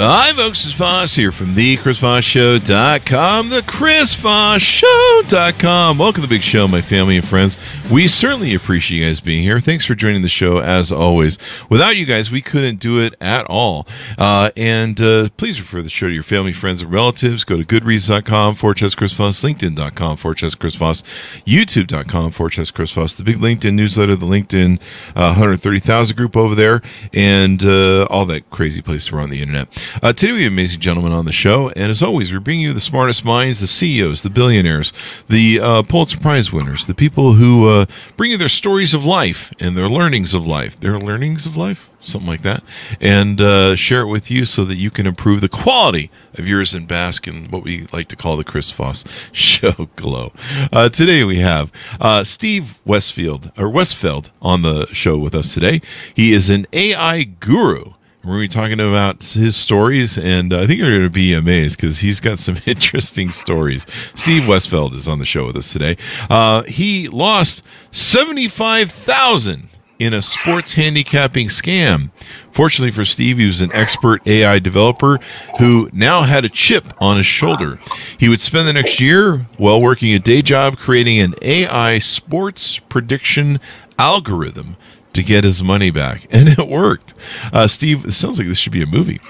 Hi, folks. It's Voss here from the ChrisVossShow.com, the ChrisVossShow.com. Welcome to the big show, my family and friends. We certainly appreciate you guys being here. Thanks for joining the show, as always. Without you guys, we couldn't do it at all. Uh, and uh, please refer the show to your family, friends, and relatives. Go to goodreads.com, forward Chris Voss, LinkedIn.com, forward Chris Voss, YouTube.com, forward Chris Voss, the big LinkedIn newsletter, the LinkedIn uh, 130,000 group over there, and uh, all that crazy place around the internet. Uh, today we have amazing gentlemen on the show, and as always, we're bringing you the smartest minds, the CEOs, the billionaires, the uh, Pulitzer Prize winners, the people who uh, bring you their stories of life and their learnings of life, their learnings of life, something like that, and uh, share it with you so that you can improve the quality of yours and bask in what we like to call the Chris Voss Show glow. Uh, today we have uh, Steve Westfield or Westfeld on the show with us today. He is an AI guru. We're going to be talking about his stories, and uh, I think you're going to be amazed because he's got some interesting stories. Steve Westfeld is on the show with us today. Uh, he lost seventy-five thousand in a sports handicapping scam. Fortunately for Steve, he was an expert AI developer who now had a chip on his shoulder. He would spend the next year while working a day job creating an AI sports prediction algorithm to get his money back, and it worked. Uh, Steve, it sounds like this should be a movie.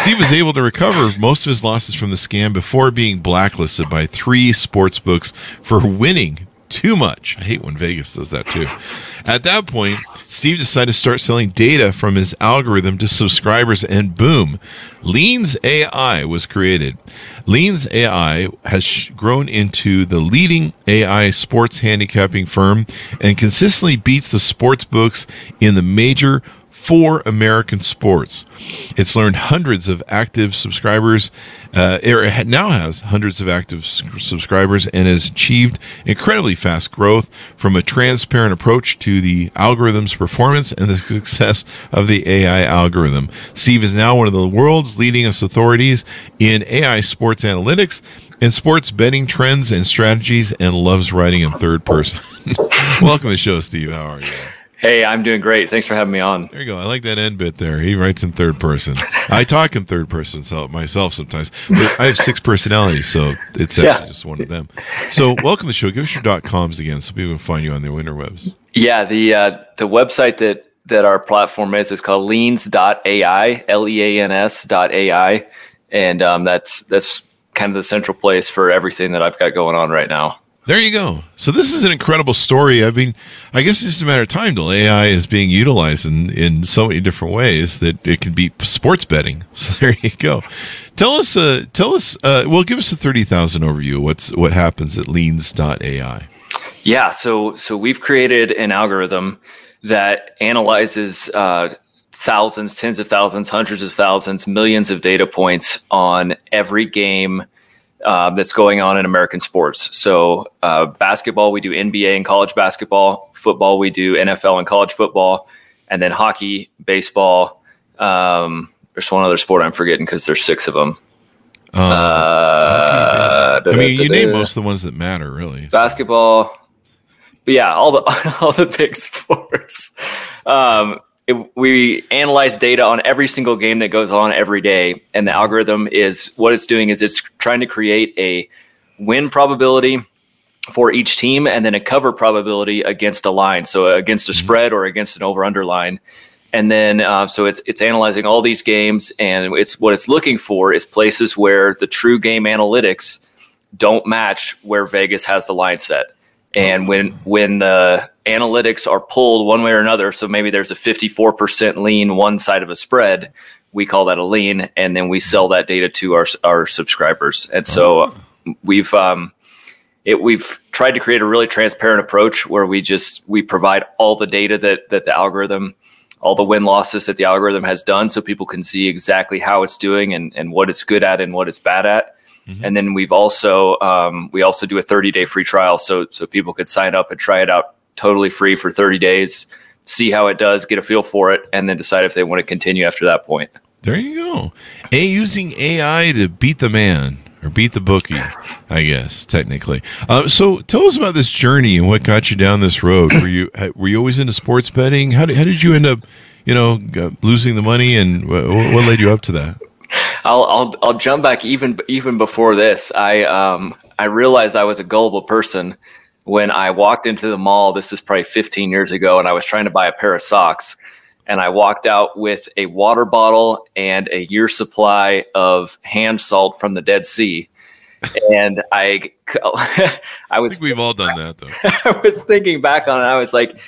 Steve was able to recover most of his losses from the scam before being blacklisted by three sports books for winning too much. I hate when Vegas does that too. At that point, Steve decided to start selling data from his algorithm to subscribers, and boom, Leans AI was created. Leans AI has grown into the leading AI sports handicapping firm and consistently beats the sports books in the major four American sports. It's learned hundreds of active subscribers. Uh, it now has hundreds of active subscribers and has achieved incredibly fast growth from a transparent approach to the algorithm's performance and the success of the AI algorithm. Steve is now one of the world's leading authorities in AI sports analytics and sports betting trends and strategies and loves writing in third person. Welcome to the show, Steve. How are you? Hey, I'm doing great. Thanks for having me on. There you go. I like that end bit there. He writes in third person. I talk in third person myself sometimes. But I have six personalities, so it's yeah. just one of them. So, welcome to the show. Give us your dot coms again so people can find you on the interwebs. Yeah, the uh, the website that that our platform is is called leans.ai, L E A N S.ai. And um, that's that's kind of the central place for everything that I've got going on right now. There you go. So this is an incredible story. I mean, I guess it's just a matter of time till AI is being utilized in, in so many different ways that it can be sports betting. So there you go. Tell us, uh, tell us, uh, well, give us a thirty thousand overview. What's what happens at Leans.ai? Yeah. So so we've created an algorithm that analyzes uh, thousands, tens of thousands, hundreds of thousands, millions of data points on every game uh, that's going on in American sports. So, uh, basketball, we do NBA and college basketball. Football, we do NFL and college football. And then hockey, baseball. Um, there's one other sport I'm forgetting because there's six of them. Um, uh, I mean, you name most of the ones that matter, really. Basketball, but yeah, all the all the big sports. Um, it, we analyze data on every single game that goes on every day, and the algorithm is what it's doing is it's trying to create a win probability for each team and then a cover probability against a line, so against a mm-hmm. spread or against an over under line. And then, uh, so it's it's analyzing all these games, and it's what it's looking for is places where the true game analytics don't match where Vegas has the line set. And when when the analytics are pulled one way or another, so maybe there's a 54% lean one side of a spread, we call that a lean, and then we sell that data to our our subscribers. And so we've um, it we've tried to create a really transparent approach where we just we provide all the data that that the algorithm all the win losses that the algorithm has done so people can see exactly how it's doing and, and what it's good at and what it's bad at mm-hmm. and then we've also um, we also do a 30 day free trial so so people could sign up and try it out totally free for 30 days see how it does get a feel for it and then decide if they want to continue after that point there you go a using ai to beat the man or beat the bookie, I guess technically. Uh, so tell us about this journey and what got you down this road. Were you were you always into sports betting? How did how did you end up, you know, losing the money, and what, what led you up to that? I'll I'll I'll jump back even even before this. I um I realized I was a gullible person when I walked into the mall. This is probably 15 years ago, and I was trying to buy a pair of socks and I walked out with a water bottle and a year supply of hand salt from the Dead Sea. And I, I was. I we've all done that though. I was thinking back on it. I was like,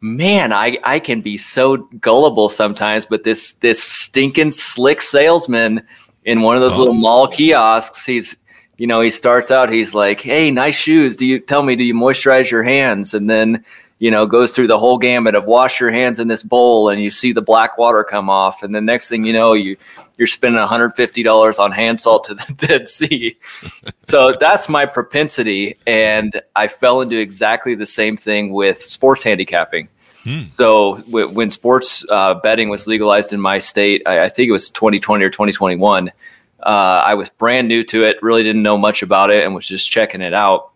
man, I, I can be so gullible sometimes, but this this stinking slick salesman in one of those oh. little mall kiosks, he's you know, he starts out, he's like, Hey, nice shoes. Do you tell me, do you moisturize your hands? And then you know, goes through the whole gamut of wash your hands in this bowl and you see the black water come off. And the next thing you know, you, you're spending $150 on hand salt to the Dead Sea. so that's my propensity. And I fell into exactly the same thing with sports handicapping. Hmm. So w- when sports uh, betting was legalized in my state, I, I, think it was 2020 or 2021. Uh, I was brand new to it, really didn't know much about it, and was just checking it out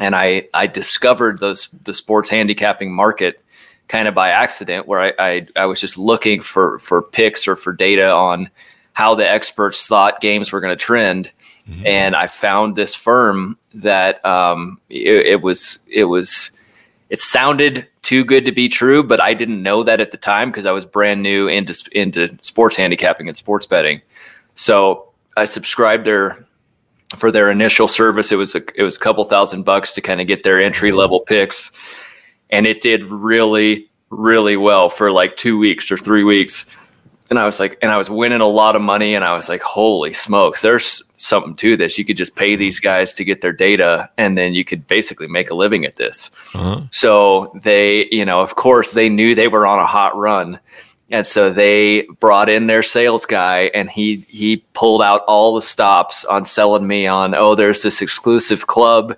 and I I discovered those the sports handicapping market kind of by accident, where I, I, I was just looking for for picks or for data on how the experts thought games were going to trend, mm-hmm. and I found this firm that um, it, it was it was it sounded too good to be true, but I didn't know that at the time because I was brand new into into sports handicapping and sports betting. So I subscribed their for their initial service. It was a it was a couple thousand bucks to kind of get their entry level picks, and it did really really well for like two weeks or three weeks. And I was like, and I was winning a lot of money, and I was like, holy smokes, there's something to this. You could just pay these guys to get their data, and then you could basically make a living at this. Uh-huh. So they, you know, of course, they knew they were on a hot run and so they brought in their sales guy and he he pulled out all the stops on selling me on oh there's this exclusive club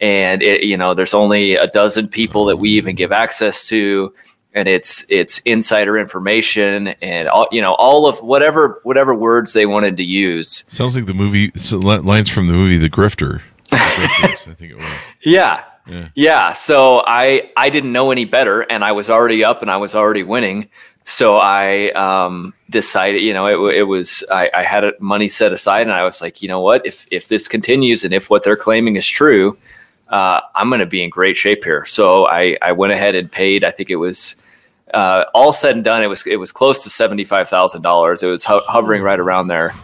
and it you know there's only a dozen people that we even give access to and it's it's insider information and all you know all of whatever whatever words they wanted to use. Sounds like the movie so lines from the movie the grifter. I think it was. Yeah. Yeah. yeah so i i didn't know any better and i was already up and i was already winning so I um, decided, you know, it, it was I, I, had money set aside, and I was like, you know what, if if this continues and if what they're claiming is true, uh, I'm going to be in great shape here. So I I went ahead and paid. I think it was uh, all said and done. It was it was close to seventy five thousand dollars. It was ho- hovering right around there.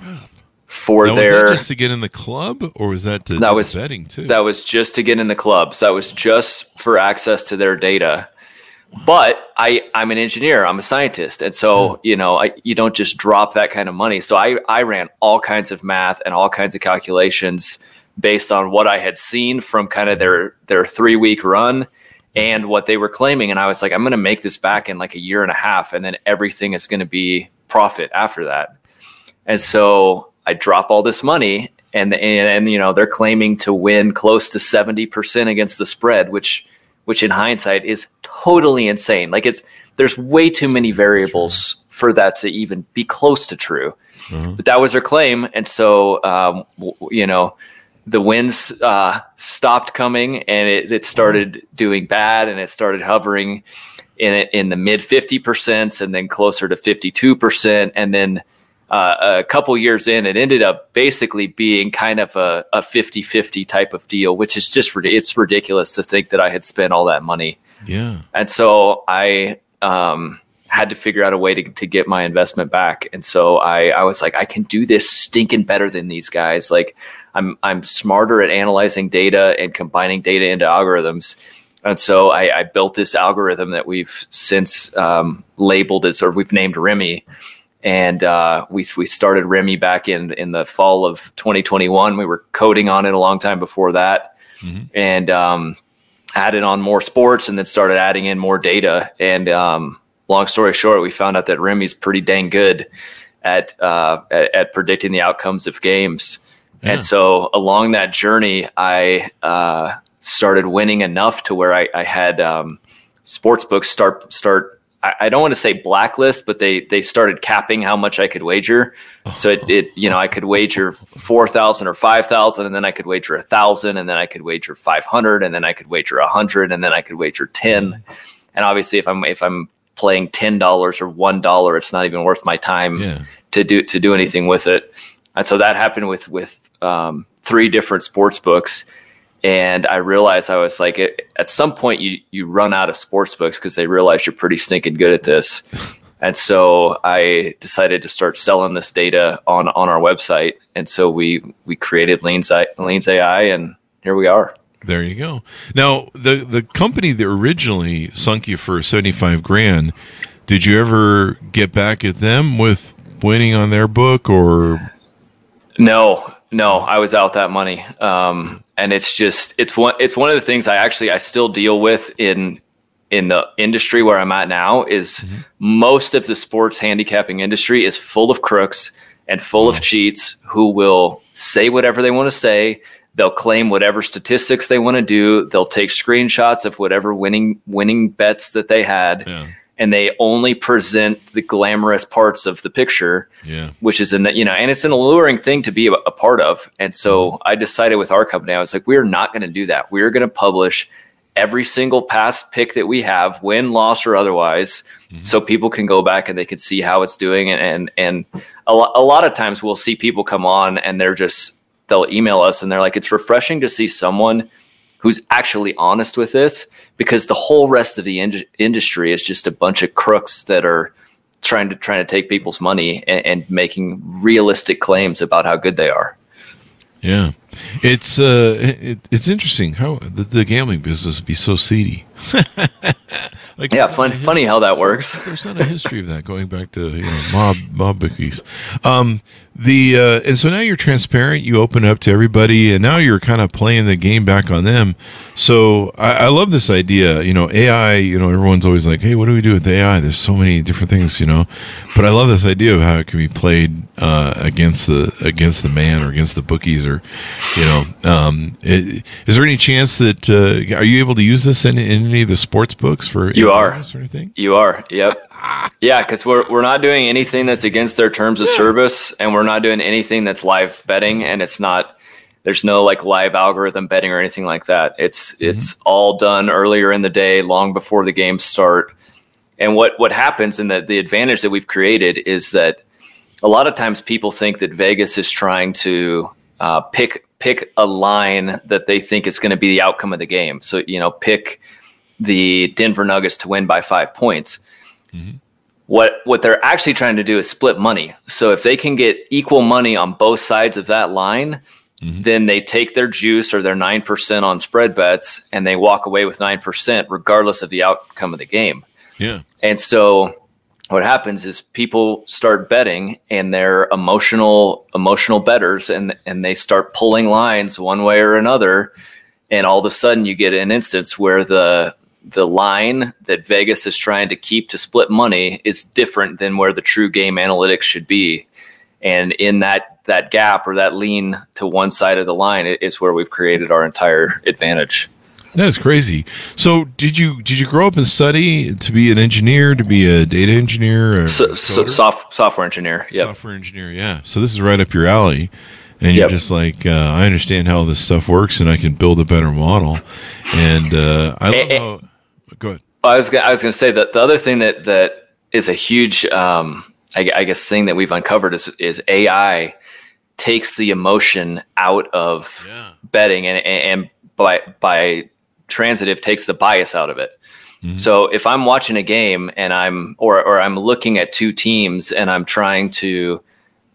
For now, their just to get in the club, or was that to that was betting too? That was just to get in the clubs. That was just for access to their data but I, I'm an engineer, I'm a scientist. And so, hmm. you know, I, you don't just drop that kind of money. So I, I ran all kinds of math and all kinds of calculations based on what I had seen from kind of their, their three week run and what they were claiming. And I was like, I'm going to make this back in like a year and a half. And then everything is going to be profit after that. And so I drop all this money and, and, and you know, they're claiming to win close to 70% against the spread, which, which in hindsight is totally insane. Like it's there's way too many variables for that to even be close to true. Mm-hmm. But that was their claim, and so um, w- you know the winds uh, stopped coming, and it, it started doing bad, and it started hovering in it in the mid fifty percent, and then closer to fifty two percent, and then uh, a couple years in, it ended up basically being kind of a, a 50-50 type of deal, which is just it's ridiculous to think that I had spent all that money. Yeah. And so I um, had to figure out a way to, to get my investment back. And so I, I was like, I can do this stinking better than these guys. Like I'm I'm smarter at analyzing data and combining data into algorithms. And so I, I built this algorithm that we've since um, labeled as, or we've named Remy and uh, we we started Remy back in in the fall of 2021. We were coding on it a long time before that, mm-hmm. and um, added on more sports, and then started adding in more data. And um, long story short, we found out that Remy's pretty dang good at uh, at, at, predicting the outcomes of games. Yeah. And so along that journey, I uh, started winning enough to where I, I had um, sports books start start I, don't want to say blacklist, but they they started capping how much I could wager. So it, it you know I could wager four thousand or five thousand, and then I could wager a thousand, and then I could wager five hundred, and then I could wager a hundred, and then I could wager ten. And obviously, if I'm if I'm playing ten dollars or one dollar, it's not even worth my time yeah. to do to do anything with it. And so that happened with with um, three different sports books and I realized I was like, it, at some point you you run out of sports books because they realize you're pretty stinking good at this. And so I decided to start selling this data on on our website. And so we we created Lanes, Leans AI, and here we are. There you go. Now the the company that originally sunk you for seventy five grand, did you ever get back at them with winning on their book or? No, no, I was out that money. Um, and it's just it's one it's one of the things I actually I still deal with in in the industry where I'm at now is mm-hmm. most of the sports handicapping industry is full of crooks and full of cheats who will say whatever they want to say. They'll claim whatever statistics they want to do. They'll take screenshots of whatever winning winning bets that they had. Yeah and they only present the glamorous parts of the picture, yeah. which is in that, you know, and it's an alluring thing to be a, a part of. And so mm-hmm. I decided with our company, I was like, we're not going to do that. We're going to publish every single past pick that we have, win, loss, or otherwise, mm-hmm. so people can go back and they can see how it's doing. And, and, and a, lo- a lot of times we'll see people come on and they're just, they'll email us and they're like, it's refreshing to see someone who's actually honest with this because the whole rest of the in- industry is just a bunch of crooks that are trying to trying to take people's money and, and making realistic claims about how good they are. Yeah, it's uh, it, it's interesting how the, the gambling business would be so seedy. like yeah, fun, funny how that works. There's not a history of that going back to you know mob mob bookies. Um, the uh, and so now you're transparent. You open up to everybody, and now you're kind of playing the game back on them. So I, I love this idea. You know, AI. You know, everyone's always like, "Hey, what do we do with AI?" There's so many different things. You know, but I love this idea of how it can be played uh, against the against the man or against the bookies, or you know, um, it, is there any chance that uh, are you able to use this in, in any of the sports books for you are or anything? You are. Yep. Yeah, because we're we're not doing anything that's against their terms of service, and we're not doing anything that's live betting, and it's not. There's no like live algorithm betting or anything like that. It's mm-hmm. it's all done earlier in the day, long before the games start. And what what happens, and the the advantage that we've created is that a lot of times people think that Vegas is trying to uh, pick pick a line that they think is going to be the outcome of the game. So you know, pick the Denver Nuggets to win by five points. Mm-hmm. What what they're actually trying to do is split money. So if they can get equal money on both sides of that line, mm-hmm. then they take their juice or their nine percent on spread bets and they walk away with nine percent regardless of the outcome of the game. Yeah. And so what happens is people start betting and they're emotional emotional betters and and they start pulling lines one way or another and all of a sudden you get an instance where the the line that Vegas is trying to keep to split money is different than where the true game analytics should be. And in that that gap or that lean to one side of the line is where we've created our entire advantage. That's crazy. So, did you did you grow up and study to be an engineer, to be a data engineer, so, so soft, software engineer? Yeah, software engineer. Yeah. So this is right up your alley, and you're just like, uh, I understand how this stuff works, and I can build a better model. And uh, I love and, how. I was gonna, I was going to say that the other thing that that is a huge, um, I, I, guess, thing that we've uncovered is is AI takes the emotion out of yeah. betting, and and by by transitive takes the bias out of it. Mm-hmm. So if I'm watching a game and I'm or or I'm looking at two teams and I'm trying to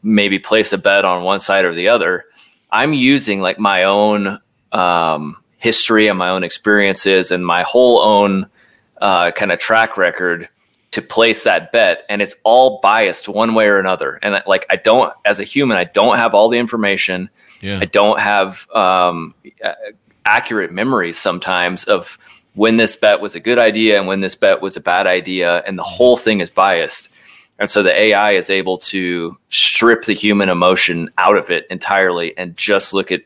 maybe place a bet on one side or the other, I'm using like my own um, history and my own experiences and my whole own uh, kind of track record to place that bet and it's all biased one way or another and like i don't as a human i don't have all the information yeah. i don't have um, accurate memories sometimes of when this bet was a good idea and when this bet was a bad idea, and the whole thing is biased. And so the AI is able to strip the human emotion out of it entirely and just look at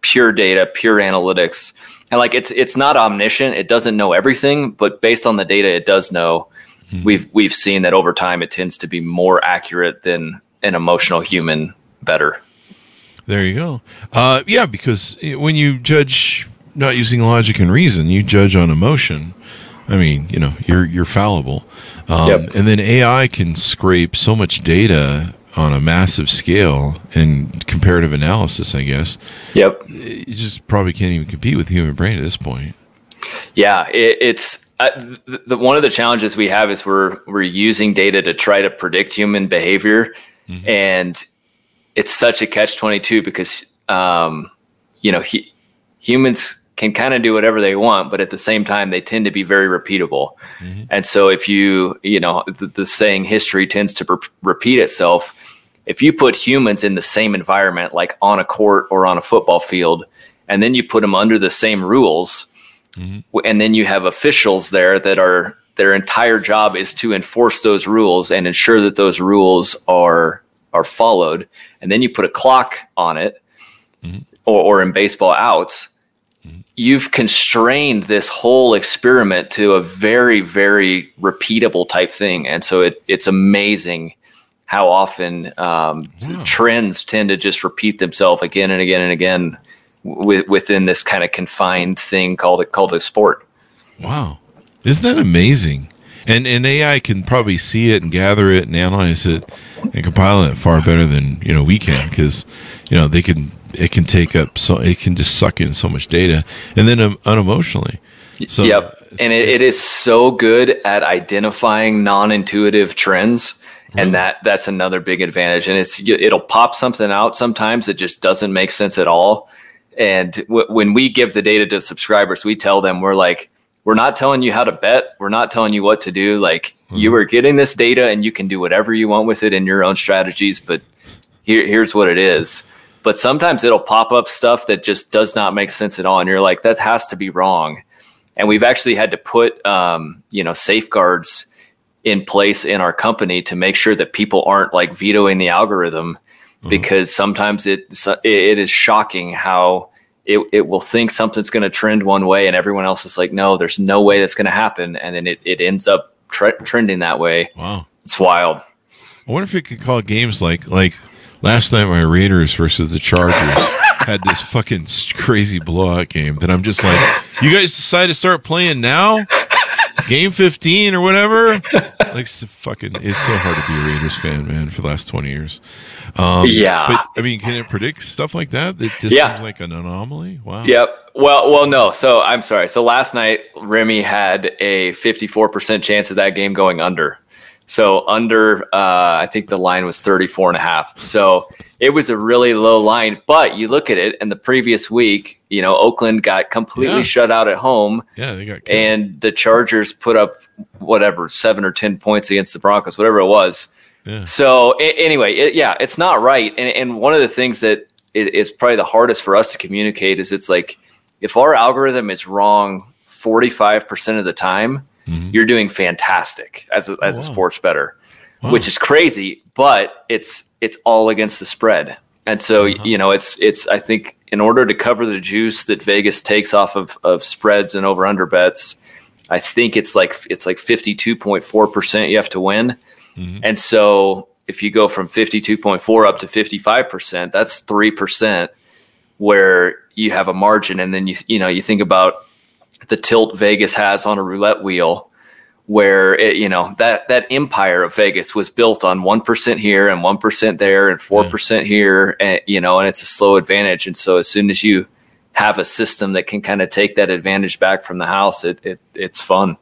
pure data, pure analytics. And like it's it's not omniscient, it doesn't know everything, but based on the data it does know, hmm. we've we've seen that over time it tends to be more accurate than an emotional human better. There you go. Uh, yeah, because when you judge not using logic and reason, you judge on emotion. I mean, you know, you're you're fallible. Um, yep. And then AI can scrape so much data on a massive scale in comparative analysis, I guess. Yep. You just probably can't even compete with the human brain at this point. Yeah, it, it's uh, the, the, one of the challenges we have is we're we're using data to try to predict human behavior, mm-hmm. and it's such a catch twenty two because um, you know he, humans can kind of do whatever they want, but at the same time, they tend to be very repeatable. Mm-hmm. And so, if you, you know, the, the saying history tends to re- repeat itself. If you put humans in the same environment, like on a court or on a football field, and then you put them under the same rules, mm-hmm. and then you have officials there that are their entire job is to enforce those rules and ensure that those rules are are followed, and then you put a clock on it, mm-hmm. or, or in baseball outs you've constrained this whole experiment to a very very repeatable type thing. And so it, it's amazing how often um, wow. trends tend to just repeat themselves again and again and again w- within this kind of confined thing called it called a sport. Wow. Isn't that amazing? And and ai can probably see it and gather it and analyze it and compile it far better than you know we can because you know they can it can take up so it can just suck in so much data and then um, unemotionally. So yep. and it, it is so good at identifying non-intuitive trends and that that's another big advantage. And it's it'll pop something out sometimes that just doesn't make sense at all. And w- when we give the data to subscribers we tell them we're like we're not telling you how to bet. We're not telling you what to do. Like mm-hmm. you are getting this data and you can do whatever you want with it in your own strategies but here, here's what it is but sometimes it'll pop up stuff that just does not make sense at all and you're like that has to be wrong. And we've actually had to put um, you know safeguards in place in our company to make sure that people aren't like vetoing the algorithm mm-hmm. because sometimes it it is shocking how it, it will think something's going to trend one way and everyone else is like no there's no way that's going to happen and then it, it ends up tre- trending that way. Wow. It's wild. I wonder if we could call games like like Last night, my Raiders versus the Chargers had this fucking crazy blowout game that I'm just like, you guys decide to start playing now? Game 15 or whatever? Like, fucking, it's so hard to be a Raiders fan, man, for the last 20 years. Um, yeah. But, I mean, can it predict stuff like that? It just yeah. seems like an anomaly. Wow. Yep. Well, well, no. So I'm sorry. So last night, Remy had a 54% chance of that game going under. So under, uh, I think the line was 34 and a half. So it was a really low line. But you look at it, and the previous week, you know, Oakland got completely yeah. shut out at home. Yeah, they got. Killed. And the Chargers put up whatever seven or ten points against the Broncos, whatever it was. Yeah. So a- anyway, it, yeah, it's not right. And, and one of the things that is probably the hardest for us to communicate is it's like if our algorithm is wrong 45% of the time mm-hmm. you're doing fantastic as a, as oh, wow. a sports better, wow. which is crazy, but it's it's all against the spread. And so uh-huh. you know, it's it's I think in order to cover the juice that Vegas takes off of of spreads and over under bets, I think it's like it's like 52.4% you have to win. Mm-hmm. And so if you go from 52.4 up to 55%, that's 3% where you have a margin and then you you know, you think about the tilt Vegas has on a roulette wheel, where it, you know that that empire of Vegas was built on one percent here and one percent there and four percent here, and you know, and it's a slow advantage. And so as soon as you have a system that can kind of take that advantage back from the house, it, it it's fun.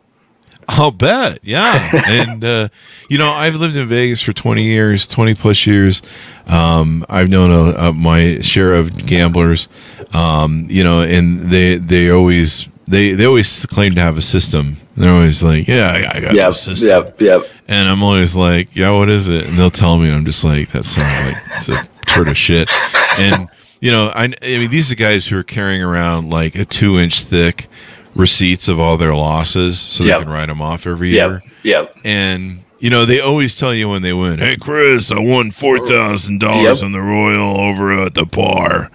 I'll bet, yeah. and uh, you know, I've lived in Vegas for twenty years, twenty plus years. Um, I've known a, a, my share of gamblers, um, you know, and they they always they they always claim to have a system. They're always like, "Yeah, I, I got yep, a system." Yep, yep. And I'm always like, "Yeah, what is it?" And they'll tell me, and I'm just like, "That sounds like it's a turd of shit." And you know, I, I mean, these are guys who are carrying around like a two inch thick receipts of all their losses so Yep. they can write them off every year. Yep. And you know, they always tell you when they win, "Hey, Chris, I won four thousand dollars on the Royal over at the bar,"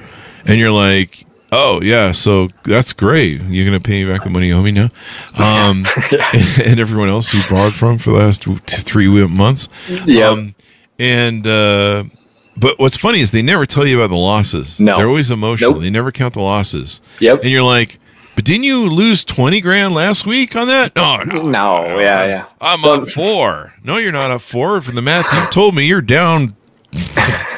and you're like, "Oh yeah, so that's great. You're gonna pay me back the money you owe me now." Um, and everyone else you borrowed from for the last two, three months. Yep. Um, and uh, but what's funny is they never tell you about the losses. No. they're always emotional. Nope. They never count the losses. Yep. And you're like, but didn't you lose twenty grand last week on that? No, no, No, yeah, yeah. I'm up four. No, you're not up four. From the math you told me, you're down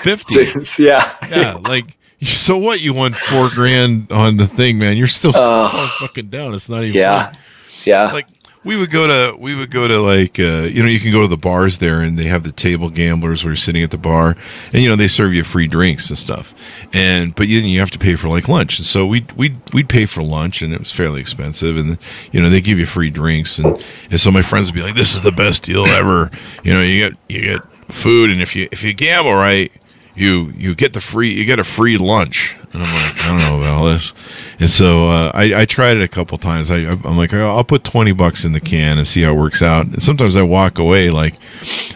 fifty. yeah. Yeah, like so what? You won four grand on the thing, man. You're still so fucking down. It's not even Yeah. funny. Yeah. Like we would go to we would go to like uh, you know you can go to the bars there and they have the table gamblers where you're sitting at the bar and you know they serve you free drinks and stuff and but then you have to pay for like lunch and so we'd we'd we'd pay for lunch and it was fairly expensive and you know they give you free drinks and and so my friends would be like this is the best deal ever you know you get you get food and if you if you gamble right you you get the free you get a free lunch. And i'm like i don't know about all this. And so uh, I, I tried it a couple times. I, i'm like i'll put 20 bucks in the can and see how it works out. And sometimes i walk away like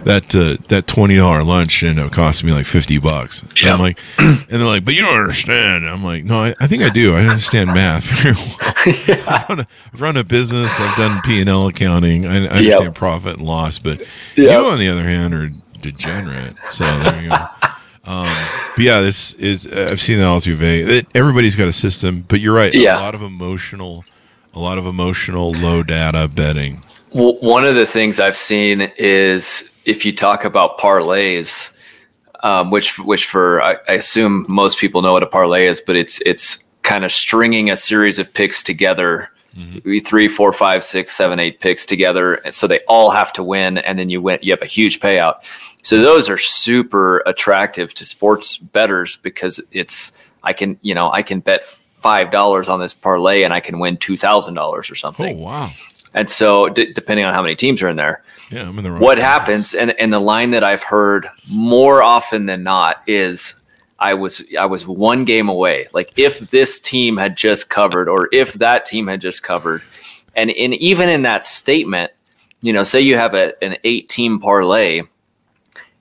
that uh, that $20 lunch ended up costing me like 50 bucks. And Yeah. i'm like and they're like but you don't understand. I'm like no i, I think i do. I understand math very well. I run, a, run a business. I've done p&l accounting. I, I understand Yep. profit and loss but Yep. you on the other hand are degenerate. So there you go um, but yeah, this is I've seen that all through Vegas. Everybody's got a system, but you're right. Yeah. A lot of emotional, a lot of emotional low data betting. W- one of the things I've seen is if you talk about parlays, um, which which for I, I assume most people know what a parlay is, but it's it's kind of stringing a series of picks together, Mm-hmm. three, four, five, six, seven, eight picks together, and so they all have to win, and then you win. You have a huge payout. So those are super attractive to sports betters because it's I can you know I can bet five dollars on this parlay and I can win two thousand dollars or something. Oh wow! And so, d- depending on how many teams are in there, Yeah, I'm in the wrong. what happens? And and the line that I've heard more often than not is, "I was I was one game away. Like if this team had just covered, or if that team had just covered." And in even in that statement, you know, say you have a, an eight team parlay,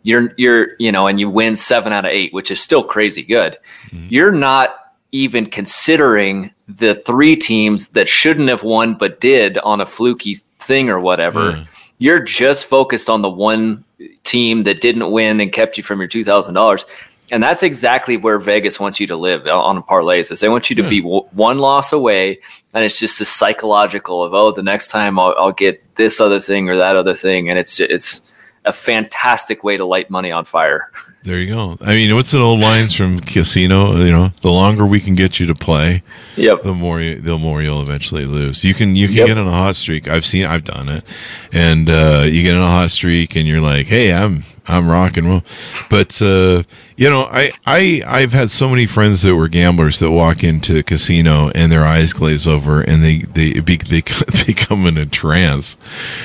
you're you're you know, and you win seven out of eight, which is still crazy good. Mm-hmm. You're not even considering the three teams that shouldn't have won but did on a fluky thing or whatever. Yeah. You're just focused on the one team that didn't win and kept you from your two thousand dollars. And that's exactly where Vegas wants you to live on parlays. Is they want you to be w- one loss away, and it's just this psychological of oh, the next time I'll, I'll get this other thing or that other thing, and it's it's a fantastic way to light money on fire. There you go. I mean, what's the old lines from Casino? You know, the longer we can get you to play, Yep. the more you, the more you'll eventually lose. You can you can Yep. get on a hot streak. I've seen I've done it, and uh, you get on a hot streak, and you're like, hey, I'm I'm rock and roll. But uh, you know, I I I've had so many friends that were gamblers that walk into a casino and their eyes glaze over, and they they be, they become in a trance.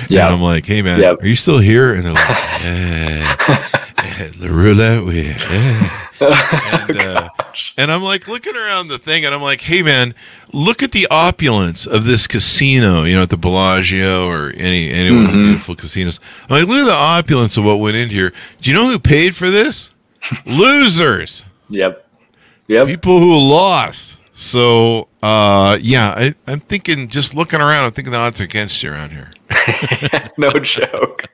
Yeah. and I'm like, hey man, Yep. are you still here? And they're like, yeah. The roulette wheel. Yeah. And, uh, and I'm like looking around the thing, and I'm like, "Hey, man, look at the opulence of this casino. You know, at the Bellagio or any any one of the beautiful casinos. I'm like, look at the opulence of what went into here. Do you know who paid for this? Losers, Yep. Yep. people who lost. So, uh, yeah, I, I'm thinking, just looking around, I'm thinking the odds are against you around here. no joke.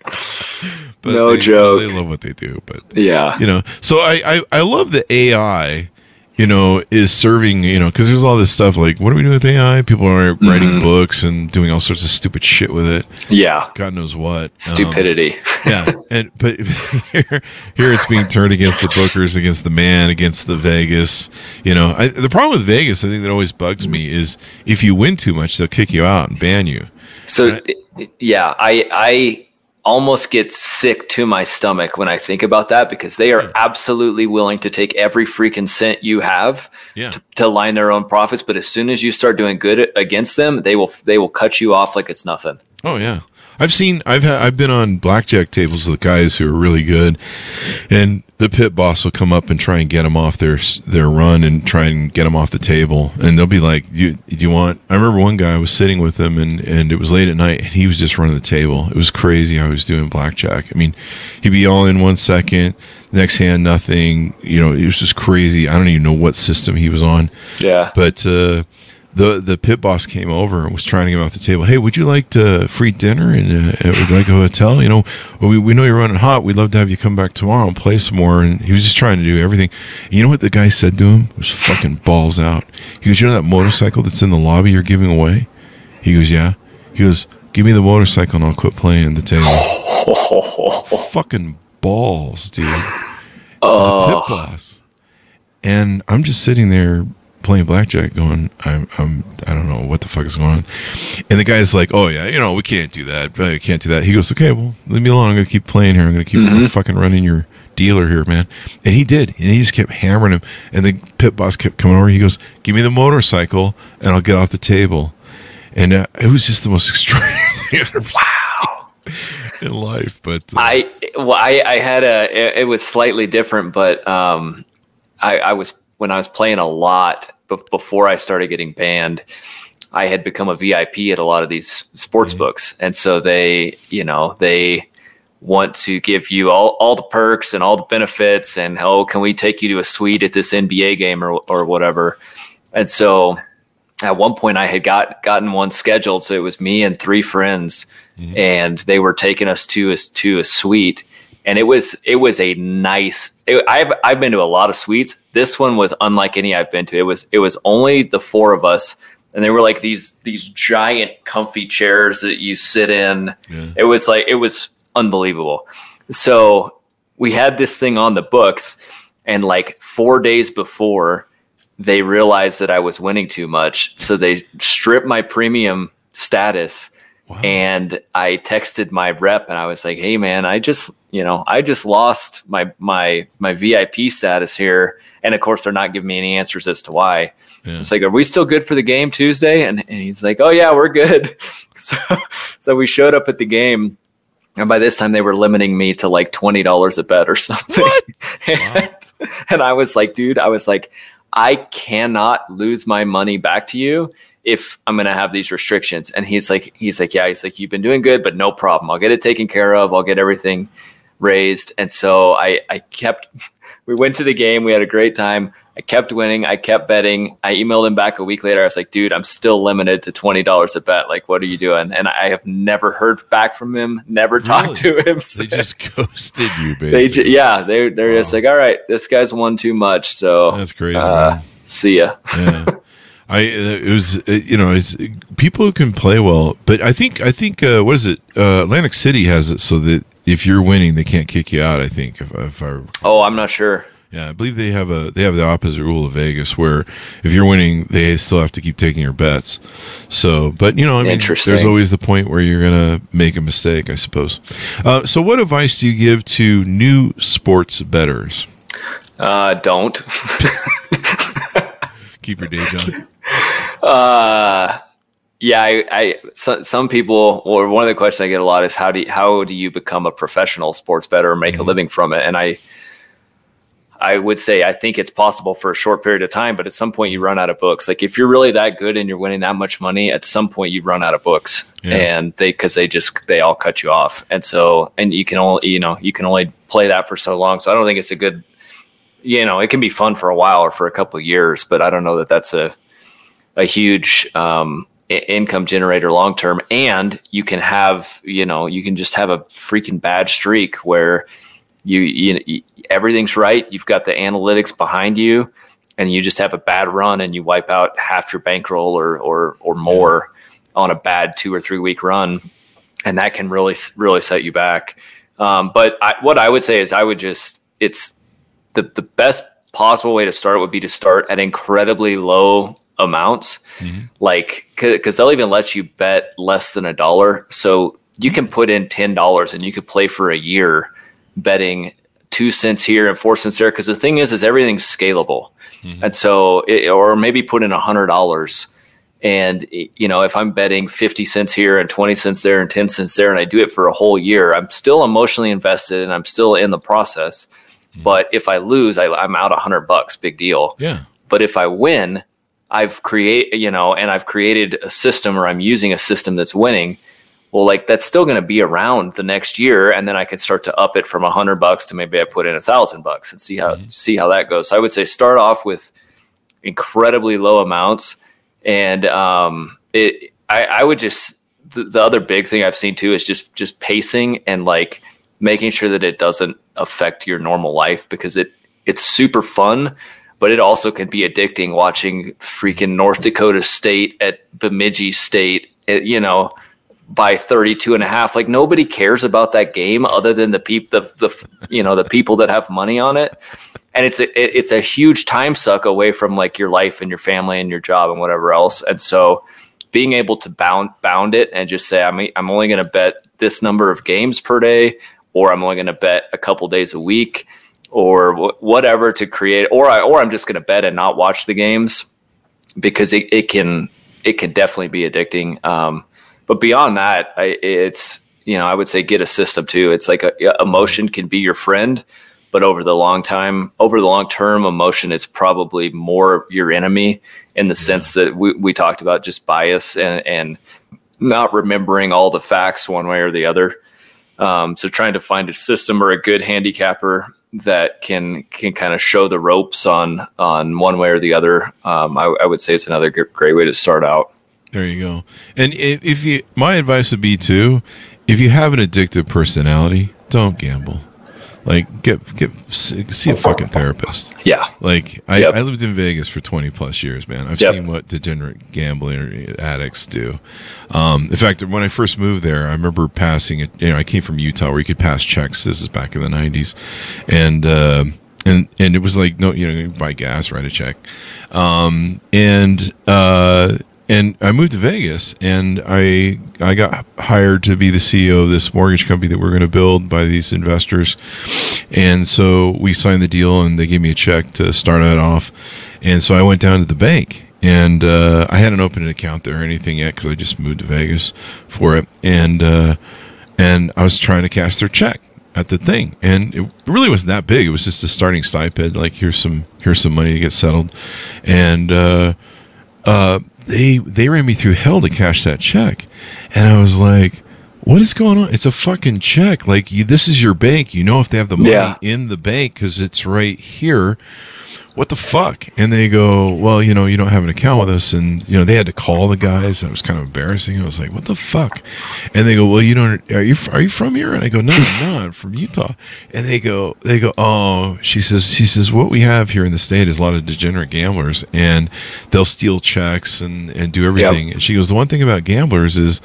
But No they, joke. They love what they do, but Yeah. you know so I, I i love the ai you know is serving you know because there's all this stuff like what are we doing with ai people are writing Mm-hmm. books and doing all sorts of stupid shit with it Yeah. god knows what Um, Stupidity. yeah and but here, here it's being turned against the bookers against the man against the vegas you know I, the problem with vegas i think that always bugs me is if you win too much they'll kick you out and ban you So yeah, I I almost get sick to my stomach when I think about that because they are hmm. absolutely willing to take every freaking cent you have yeah to, to line their own profits. But as soon as you start doing good against them, they will they will cut you off like it's nothing. Oh yeah, I've seen I've had, I've been on blackjack tables with guys who are really good, and the pit boss will come up and try and get them off their their run and try and get them off the table, and they'll be like, "Do you, do you want?" I remember one guy I was sitting with him, and and it was late at night, and he was just running the table. It was crazy how he was doing blackjack. I mean, he'd be all in one second, next hand nothing. You know, it was just crazy. I don't even know what system he was on. Yeah, but. uh the the pit boss came over and was trying to get him off the table. Hey, would you like to free dinner and uh, would you like a hotel? You know, we, we know you're running hot. We'd love to have you come back tomorrow and play some more. And he was just trying to do everything. And you know what the guy said to him? It was fucking balls out. He goes, you know that motorcycle that's in the lobby you're giving away? He goes, yeah. He goes, give me the motorcycle and I'll quit playing the table. fucking balls, dude. Oh. The pit boss. And I'm just sitting there playing blackjack going I'm, I'm i don't know what the fuck is going on. And the guy's like oh yeah you know we can't do that. We can't do that. He goes okay well leave me alone. I'm gonna keep playing here. I'm gonna keep mm-hmm. fucking running your dealer here man. And he did. And he just kept hammering him. And the pit boss kept coming over. He goes give me the motorcycle and i'll get off the table. And uh, it was just the most extraordinary thing i've ever wow. in life but uh, i well i i had a it, it was slightly different but um i i was when I was playing a lot before I started getting banned, I had become a VIP at a lot of these sports mm-hmm. books. And so they, you know, they want to give you all, all the perks and all the benefits and oh, can we take you to a suite at this NBA game or, or whatever. And so at one point I had got gotten one scheduled. So it was me and three friends mm-hmm. and they were taking us to a, to a suite and it was it was a nice. It, I've I've been to a lot of suites. This one was unlike any I've been to. It was it was only the four of us, and they were like these these giant comfy chairs that you sit in. Yeah. It was like it was unbelievable. So we had this thing on the books, and like four days before, they realized that I was winning too much, so they stripped my premium status. Wow. And I texted my rep and I was like, "Hey man, I just you know, I just lost my my my VIP status here, and of course they're not giving me any answers as to why. Yeah. It's like, are we still good for the game Tuesday? And, and he's like, oh yeah, we're good. So so we showed up at the game, and by this time they were limiting me to like twenty dollars a bet or something. and, wow. and I was like, dude, I was like, I cannot lose my money back to you if I'm going to have these restrictions. And he's like, he's like, yeah, he's like, you've been doing good, but no problem. I'll get it taken care of. I'll get everything raised. And so I, I kept, we went to the game. We had a great time. I kept winning. I kept betting. I emailed him back a week later. I was like, dude, I'm still limited to $20 a bet. Like, what are you doing? And I have never heard back from him, never talked to him. They just ghosted you, basically. They yeah, they're they're wow. just like, all right, this guy's won too much. So that's crazy. Uh, see ya. Yeah. I it was you know it's people who can play well, but I think I think uh, what is it? Uh, Atlantic City has it so that if you're winning, they can't kick you out. I think if, if I oh, I'm not sure. Yeah, I believe they have a they have the opposite rule of Vegas, where if you're winning, they still have to keep taking your bets. So, but you know, I mean, there's always the point where you're gonna make a mistake, I suppose. Uh, so, what advice do you give to new sports betters? Uh, don't keep your day job. Uh, yeah, I, I so, some people or one of the questions I get a lot is how do you, how do you become a professional sports bettor or make mm-hmm. a living from it? And I I would say I think it's possible for a short period of time, but at some point you run out of books. Like if you're really that good and you're winning that much money, at some point you run out of books, yeah. and they because they just they all cut you off, and so and you can only you know you can only play that for so long. So I don't think it's a good, you know, it can be fun for a while or for a couple of years, but I don't know that that's a a huge um, income generator long term and you can have you know you can just have a freaking bad streak where you, you everything's right you've got the analytics behind you and you just have a bad run and you wipe out half your bankroll or or or more on a bad two or three week run and that can really really set you back. Um, but I, what i would say is i would just it's the the best possible way to start would be to start at incredibly low amounts, mm-hmm. like because they'll even let you bet less than a dollar. So you can put in ten dollars and you could play for a year betting two cents here and four cents there. Because the thing is, is everything's scalable, mm-hmm. and so it, or maybe put in a hundred dollars And you know, if I'm betting 50 cents here and 20 cents there and 10 cents there, and I do it for a whole year, I'm still emotionally invested and I'm still in the process. Mm-hmm. But if I lose, I, I'm out a hundred bucks, big deal. Yeah. But if I win, I've create you know, and I've created a system or I'm using a system that's winning. Well, like that's still going to be around the next year, and then I could start to up it from a hundred bucks to maybe I put in a thousand bucks and see how mm-hmm. see how that goes. So I would say start off with incredibly low amounts, and um, it I, I would just the, the other big thing I've seen too is just just pacing and like making sure that it doesn't affect your normal life because it it's super fun but it also can be addicting watching freaking North Dakota State at Bemidji State, eh, you know, by 32 and a half. Like nobody cares about that game other than the people, the, the, you know, the people that have money on it. And it's a, it's a huge time suck away from like your life and your family and your job and whatever else. And so being able to bound, bound it and just say, I'm, I'm only going to bet this number of games per day, or I'm only going to bet a couple days a week or whatever to create, or I, or I'm just going to bet and not watch the games because it, it can it can definitely be addicting. Um, but beyond that, I, it's you know I would say get a system too. It's like a, emotion can be your friend, but over the long time, over the long term, emotion is probably more your enemy in the sense that we, we talked about just bias and and not remembering all the facts one way or the other. Um, so trying to find a system or a good handicapper that can can kind of show the ropes on on one way or the other. Um, I, I, would say it's another great way to start out. There you go. And if, if you, my advice would be too, if you have an addictive personality, don't gamble. Like get get see a fucking therapist. Yeah. Like I, yep. I lived in Vegas for twenty plus years, man. I've yep. seen what degenerate gambling addicts do. Um, in fact, when I first moved there, I remember passing it. You know, I came from Utah where you could pass checks. This is back in the nineties, and. Uh, and and it was like no, you know, buy gas, write a check, um, and uh, and I moved to Vegas, and I I got hired to be the CEO of this mortgage company that we're going to build by these investors, and so we signed the deal, and they gave me a check to start it off, and so I went down to the bank, and uh, I hadn't opened an account there or anything yet because I just moved to Vegas for it, and uh, and I was trying to cash their check at the thing, and it really wasn't that big. It was just a starting stipend, like here's some here's some money to get settled, and. Uh, uh, they they ran me through hell to cash that check, and I was like, "What is going on? It's a fucking check. Like you, this is your bank. You know if they have the money yeah. in the bank because it's right here." What the fuck? And they go, well, you know, you don't have an account with us. And, you know, they had to call the guys. It was kind of embarrassing. I was like, what the fuck? And they go, well, you don't, are you, are you from here? And I go, no, no, I'm from Utah. And they go, they go, oh, she says, she says, what we have here in the state is a lot of degenerate gamblers and they'll steal checks and, and do everything. Yep. And she goes, the one thing about gamblers is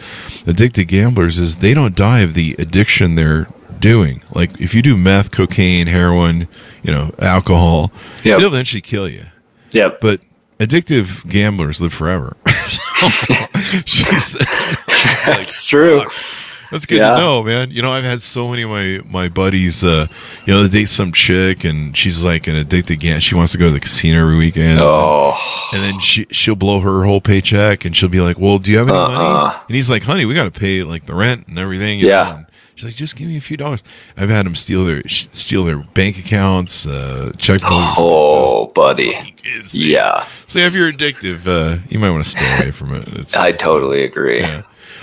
addicted gamblers is they don't die of the addiction they're doing. Like if you do meth, cocaine, heroin, you know, alcohol, yep. it'll eventually kill you. Yep. But addictive gamblers live forever. she's, like, That's true. Fuck. That's good yeah. to know, man. You know, I've had so many of my my buddies. Uh, you know, they date some chick, and she's like an addicted gambler. She wants to go to the casino every weekend. Oh, and then she she'll blow her whole paycheck, and she'll be like, "Well, do you have any uh-uh. money?" And he's like, "Honey, we got to pay like the rent and everything." Yeah. Know? She's like, just give me a few dollars. I've had them steal their steal their bank accounts, uh, checkbooks. Oh, buddy, yeah. So if you're addictive, uh, you might want to stay away from it. It's, I totally agree. Yeah.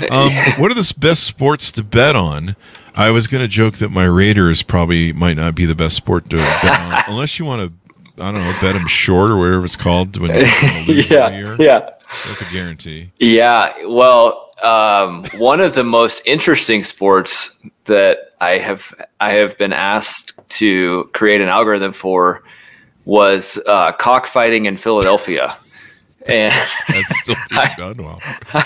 Um, what are the best sports to bet on? I was going to joke that my Raiders probably might not be the best sport to bet on, unless you want to, I don't know, bet them short or whatever it's called. When yeah, yeah, that's a guarantee. Yeah, well, um, one of the most interesting sports that I have I have been asked to create an algorithm for was uh, cockfighting in Philadelphia, and that's still done well.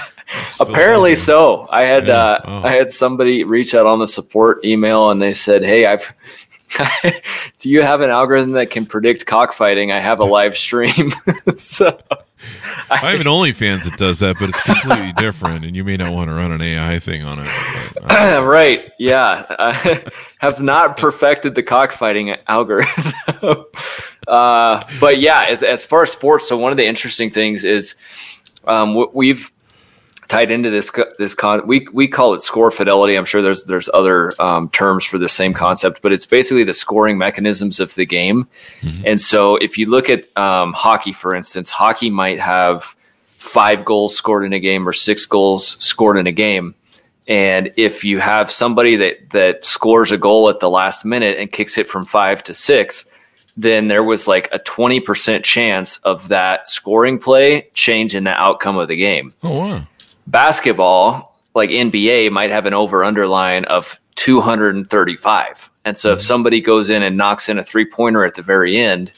apparently so. I had yeah. uh, oh. I had somebody reach out on the support email and they said, "Hey, I've." do you have an algorithm that can predict cockfighting? I have a live stream. so I have an OnlyFans that does that, but it's completely different, and you may not want to run an AI thing on it. But, uh, right? Yeah, I have not perfected the cockfighting algorithm, uh, but yeah, as as far as sports, so one of the interesting things is um, we've tied into this this con we we call it score fidelity. I'm sure there's there's other um, terms for the same concept, but it's basically the scoring mechanisms of the game. Mm-hmm. And so, if you look at um, hockey, for instance, hockey might have five goals scored in a game or six goals scored in a game. And if you have somebody that that scores a goal at the last minute and kicks it from five to six, then there was like a 20% chance of that scoring play changing the outcome of the game. Oh, wow. Basketball, like NBA, might have an over underline of 235. And so mm-hmm. if somebody goes in and knocks in a three pointer at the very end,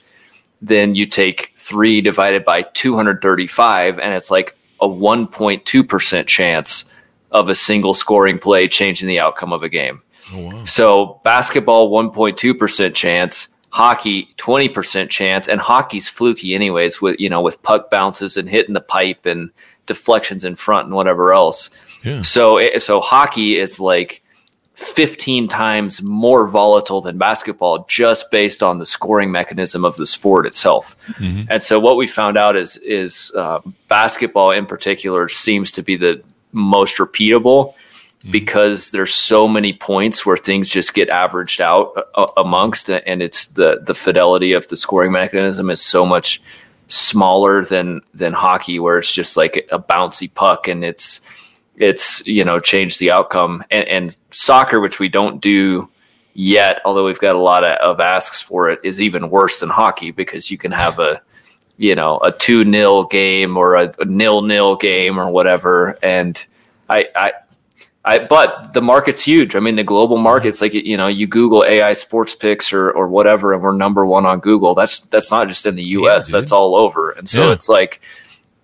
then you take three divided by 235, and it's like a 1.2% chance of a single scoring play changing the outcome of a game. Oh, wow. So basketball, 1.2% chance hockey 20% chance and hockey's fluky anyways with you know with puck bounces and hitting the pipe and deflections in front and whatever else yeah. so so hockey is like 15 times more volatile than basketball just based on the scoring mechanism of the sport itself mm-hmm. and so what we found out is is uh, basketball in particular seems to be the most repeatable Mm-hmm. because there's so many points where things just get averaged out uh, uh, amongst and it's the the fidelity of the scoring mechanism is so much smaller than than hockey where it's just like a bouncy puck and it's it's you know changed the outcome. And, and soccer which we don't do yet although we've got a lot of, of asks for it is even worse than hockey because you can have a you know a 2 nil game or a, a nil nil game or whatever. And I, I I, but the market's huge. I mean, the global market's like you know, you Google AI sports picks or or whatever, and we're number one on Google. That's that's not just in the U.S. Yeah, that's all over. And so yeah. it's like,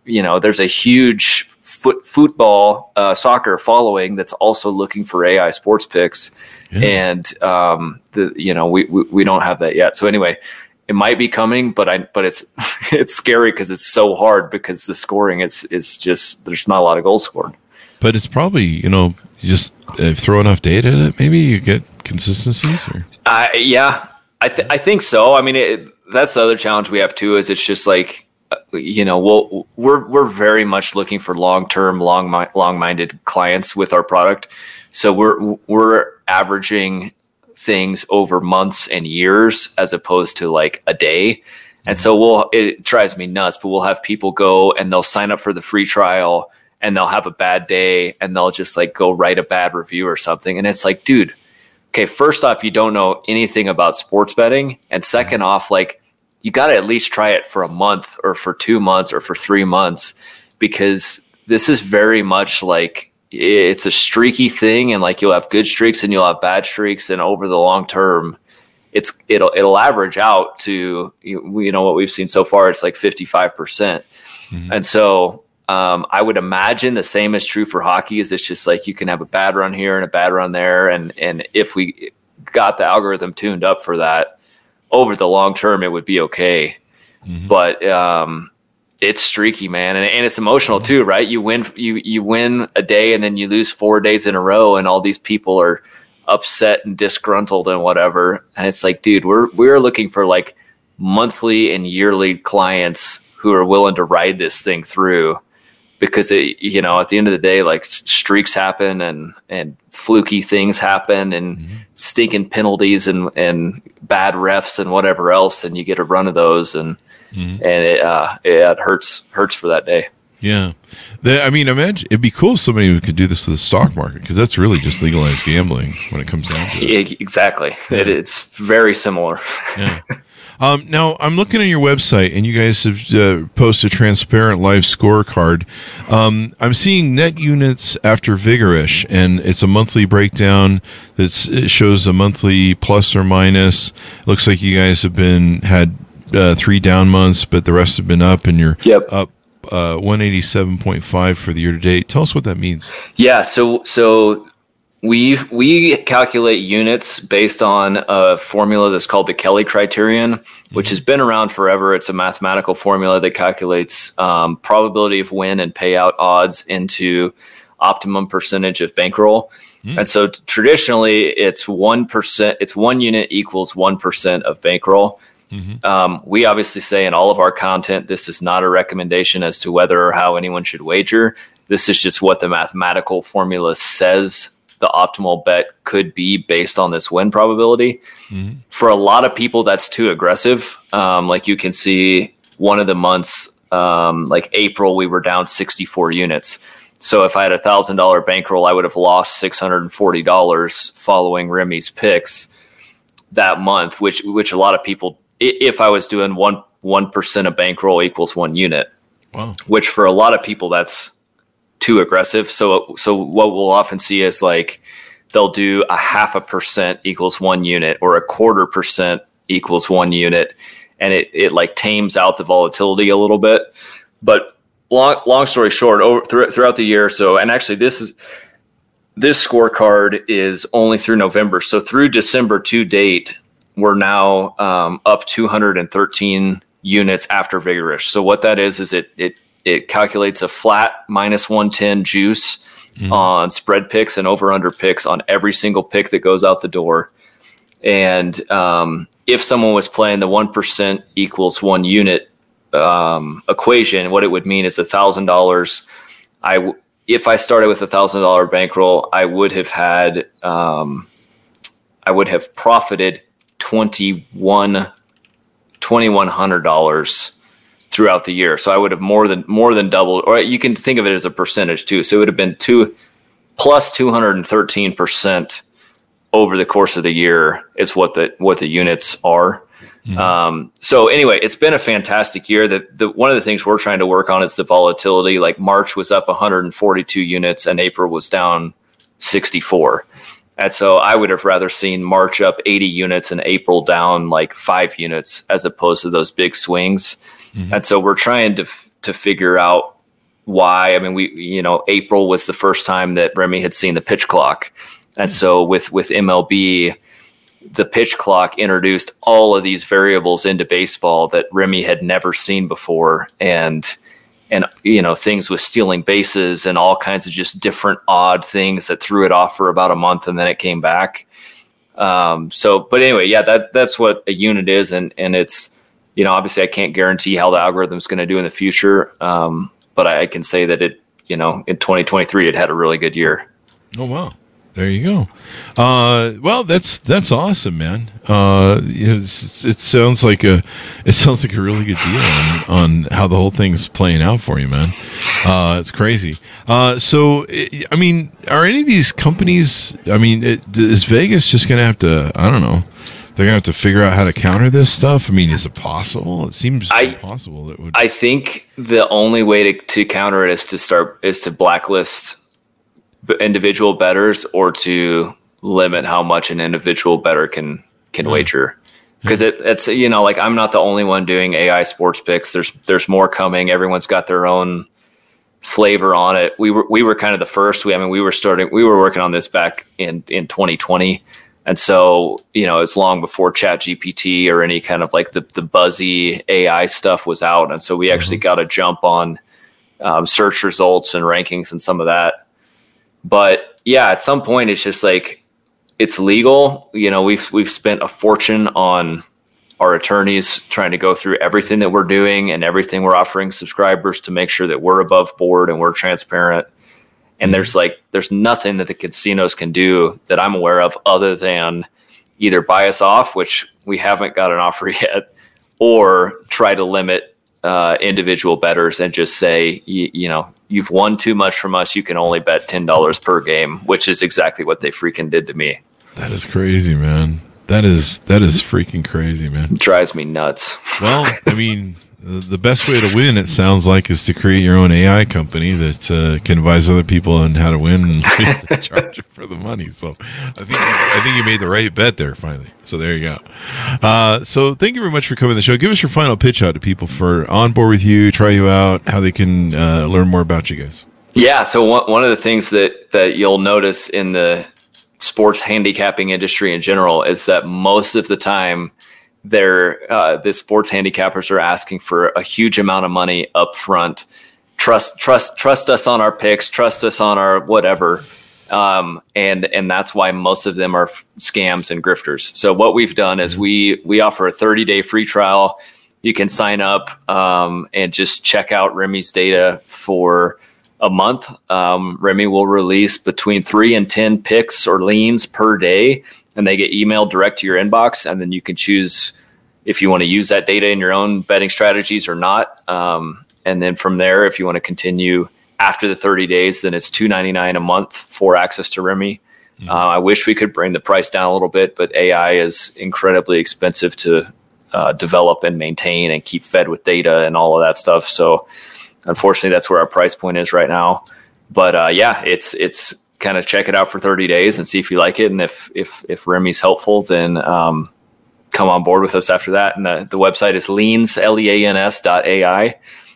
you know, there's a huge foot football uh, soccer following that's also looking for AI sports picks, yeah. and um, the you know we, we we don't have that yet. So anyway, it might be coming, but I but it's it's scary because it's so hard because the scoring is is just there's not a lot of goals scored. But it's probably you know you just uh, throw enough data at it, maybe you get consistencies. Or uh, yeah, I th- I think so. I mean, it, that's the other challenge we have too. Is it's just like uh, you know, we'll, we're we're very much looking for long term, long long minded clients with our product. So we're we're averaging things over months and years as opposed to like a day. And so we'll it drives me nuts, but we'll have people go and they'll sign up for the free trial and they'll have a bad day and they'll just like go write a bad review or something. And it's like, dude, okay, first off, you don't know anything about sports betting. And 2nd off, like, you got to at least try it for a month or for two months or for three months because this is very much like it's a streaky thing and like you'll have good streaks and you'll have bad streaks and over the long term it's it'll it'll average out to you know what we've seen so far it's like 55% mm-hmm. and so um, I would imagine the same is true for hockey. Is it's just like you can have a bad run here and a bad run there, and and if we got the algorithm tuned up for that over the long term, it would be okay. Mm-hmm. But um, it's streaky, man, and, and it's emotional mm-hmm. too, right? You win, you you win a day, and then you lose four days in a row, and all these people are upset and disgruntled and whatever. And it's like, dude, we're we're looking for like monthly and yearly clients who are willing to ride this thing through because it, you know, at the end of the day, like streaks happen and, and fluky things happen and mm-hmm. stinking penalties and, and bad refs and whatever else. And you get a run of those and, mm-hmm. and it, uh, it hurts, hurts for that day. Yeah. The, I mean, imagine it'd be cool if somebody could do this to the stock market because that's really just legalized gambling when it comes down to it. Exactly. Yeah. It, it's very similar. Yeah. Um, now I'm looking at your website, and you guys have uh, posted a transparent live scorecard. Um, I'm seeing net units after Vigorish, and it's a monthly breakdown. that shows a monthly plus or minus. Looks like you guys have been had uh, three down months, but the rest have been up, and you're yep. up uh, 187.5 for the year to date. Tell us what that means. Yeah, so so we we calculate units based on a formula that's called the Kelly criterion, which has been around forever. It's a mathematical formula that calculates um, probability of win and payout odds into optimum percentage of bankroll. Mm. And so traditionally, it's one percent. It's one unit equals one percent of bankroll. Mm-hmm. Um, we obviously say in all of our content, this is not a recommendation as to whether or how anyone should wager. This is just what the mathematical formula says the optimal bet could be based on this win probability. Mm-hmm. For a lot of people, that's too aggressive. Um, like you can see, one of the months, um, like April, we were down 64 units. So if I had a thousand dollar bankroll, I would have lost six hundred and forty dollars following Remy's picks that month, which which a lot of people, if I was doing one one percent of bankroll equals one unit, wow. which for a lot of people that's too aggressive. So so what we'll often see is like they'll do a half a percent equals one unit or a quarter percent equals one unit, and it it like tames out the volatility a little bit. But long long story short, over throughout the year, so and actually this is this scorecard is only through November. So through December to date, we're now um, up 213 units after vigorish. So what that is is it it it calculates a flat minus 110 juice mm-hmm. on spread picks and over under picks on every single pick that goes out the door. And um, if someone was playing the 1% equals one unit um, equation, what it would mean is a thousand dollars. I, w- if I started with a thousand dollar bankroll, I would have had, um, I would have profited 21, $2,100 throughout the year. So I would have more than more than doubled, or you can think of it as a percentage too. So it would have been two plus two hundred and thirteen percent over the course of the year is what the what the units are. Mm-hmm. Um, so anyway, it's been a fantastic year. That the one of the things we're trying to work on is the volatility. Like March was up 142 units, and April was down 64. And so I would have rather seen March up 80 units and April down like five units as opposed to those big swings. Mm-hmm. And so we're trying to to figure out why. I mean, we you know April was the first time that Remy had seen the pitch clock, and mm-hmm. so with with MLB, the pitch clock introduced all of these variables into baseball that Remy had never seen before, and and you know things with stealing bases and all kinds of just different odd things that threw it off for about a month, and then it came back. Um, so, but anyway, yeah, that that's what a unit is, and and it's you know, obviously I can't guarantee how the algorithm is going to do in the future, um, but I, I, can say that it, you know, in 2023 it had a really good year. Oh wow, there you go. Uh, well, that's that's awesome, man. Uh, it sounds like a it sounds like a really good deal on, on how the whole thing's playing out for you, man. Uh, it's crazy. Uh, so, I mean, are any of these companies? I mean, it, is Vegas just going to have to? I don't know they're gonna have to figure out how to counter this stuff. I mean, is it possible? It seems I, possible. That would. I think the only way to, to counter it is to start is to blacklist individual betters or to limit how much an individual better can can yeah. wager. Hmm. Because it, it's you know like I'm not the only one doing AI sports picks. There's there's more coming. Everyone's got their own flavor on it. We were we were kind of the first. We I mean we were starting we were working on this back in in 2020 and so, you know, it's long before Chat GPT or any kind of like the, the buzzy AI stuff was out. And so we actually mm-hmm. got a jump on um, search results and rankings and some of that. But yeah, at some point, it's just like it's legal. You know, we've we've spent a fortune on our attorneys trying to go through everything that we're doing and everything we're offering subscribers to make sure that we're above board and we're transparent and there's like there's nothing that the casinos can do that I'm aware of other than either buy us off, which we haven't got an offer yet, or try to limit uh, individual betters and just say, you, you know, you've won too much from us. You can only bet ten dollars per game, which is exactly what they freaking did to me. That is crazy, man. That is that is freaking crazy, man. It drives me nuts. Well, I mean, the best way to win, it sounds like, is to create your own AI company that uh, can advise other people on how to win and charge for the money. So, I think I think you made the right bet there finally. So there you go. Uh, so thank you very much for coming to the show. Give us your final pitch out to people for on board with you, try you out, how they can uh, learn more about you guys. Yeah. So one one of the things that that you'll notice in the sports handicapping industry in general is that most of the time they're uh, the sports handicappers are asking for a huge amount of money up front. Trust, trust, trust us on our picks. Trust us on our whatever. um, and and that's why most of them are f- scams and grifters. So what we've done is we we offer a 30 day free trial. You can sign up um, and just check out Remy's data for a month. Um, Remy will release between three and 10 picks or leans per day, and they get emailed direct to your inbox. And then you can choose if you want to use that data in your own betting strategies or not. Um, and then from there, if you want to continue after the 30 days, then it's $2.99 a month for access to Remy. Mm-hmm. Uh, I wish we could bring the price down a little bit, but AI is incredibly expensive to uh, develop and maintain and keep fed with data and all of that stuff. So, unfortunately, that's where our price point is right now. But uh, yeah, it's it's kind of check it out for 30 days and see if you like it, and if if if Remy's helpful, then um, come on board with us after that. And the the website is leans l e a n s dot ai.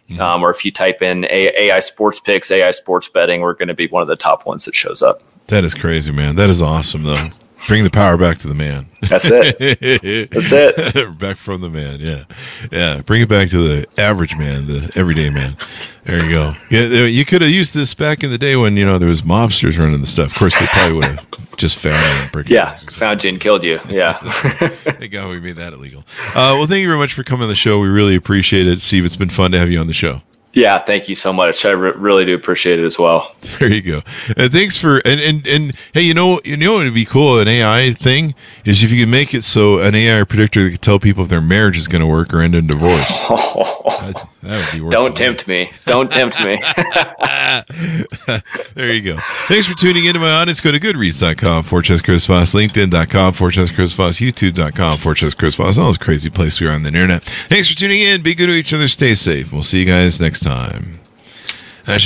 Mm-hmm. Um, or if you type in AI sports picks, AI sports betting, we're going to be one of the top ones that shows up. That is crazy, man. That is awesome, though. Bring the power back to the man. That's it. That's it. back from the man. Yeah, yeah. Bring it back to the average man, the everyday man. There you go. Yeah, you could have used this back in the day when you know there was mobsters running the stuff. Of course, they probably would have just found you. And yeah, found you and killed you. Yeah. Thank God we made that illegal. Uh, well, thank you very much for coming on the show. We really appreciate it, Steve. It's been fun to have you on the show. Yeah, thank you so much. I re- really do appreciate it as well. There you go. And thanks for and, and and hey, you know you know what would be cool an AI thing is if you can make it so an AI predictor that can tell people if their marriage is going to work or end in divorce. that, that, would be Don't tempt me. Don't tempt me. there you go. Thanks for tuning into my audience. Go to goodreads.com, Fortress Chris Voss, LinkedIn.com, Fortress Chris Voss, YouTube.com, Fortress Chris Voss, all those crazy places we are on the internet. Thanks for tuning in. Be good to each other. Stay safe. We'll see you guys next time time. I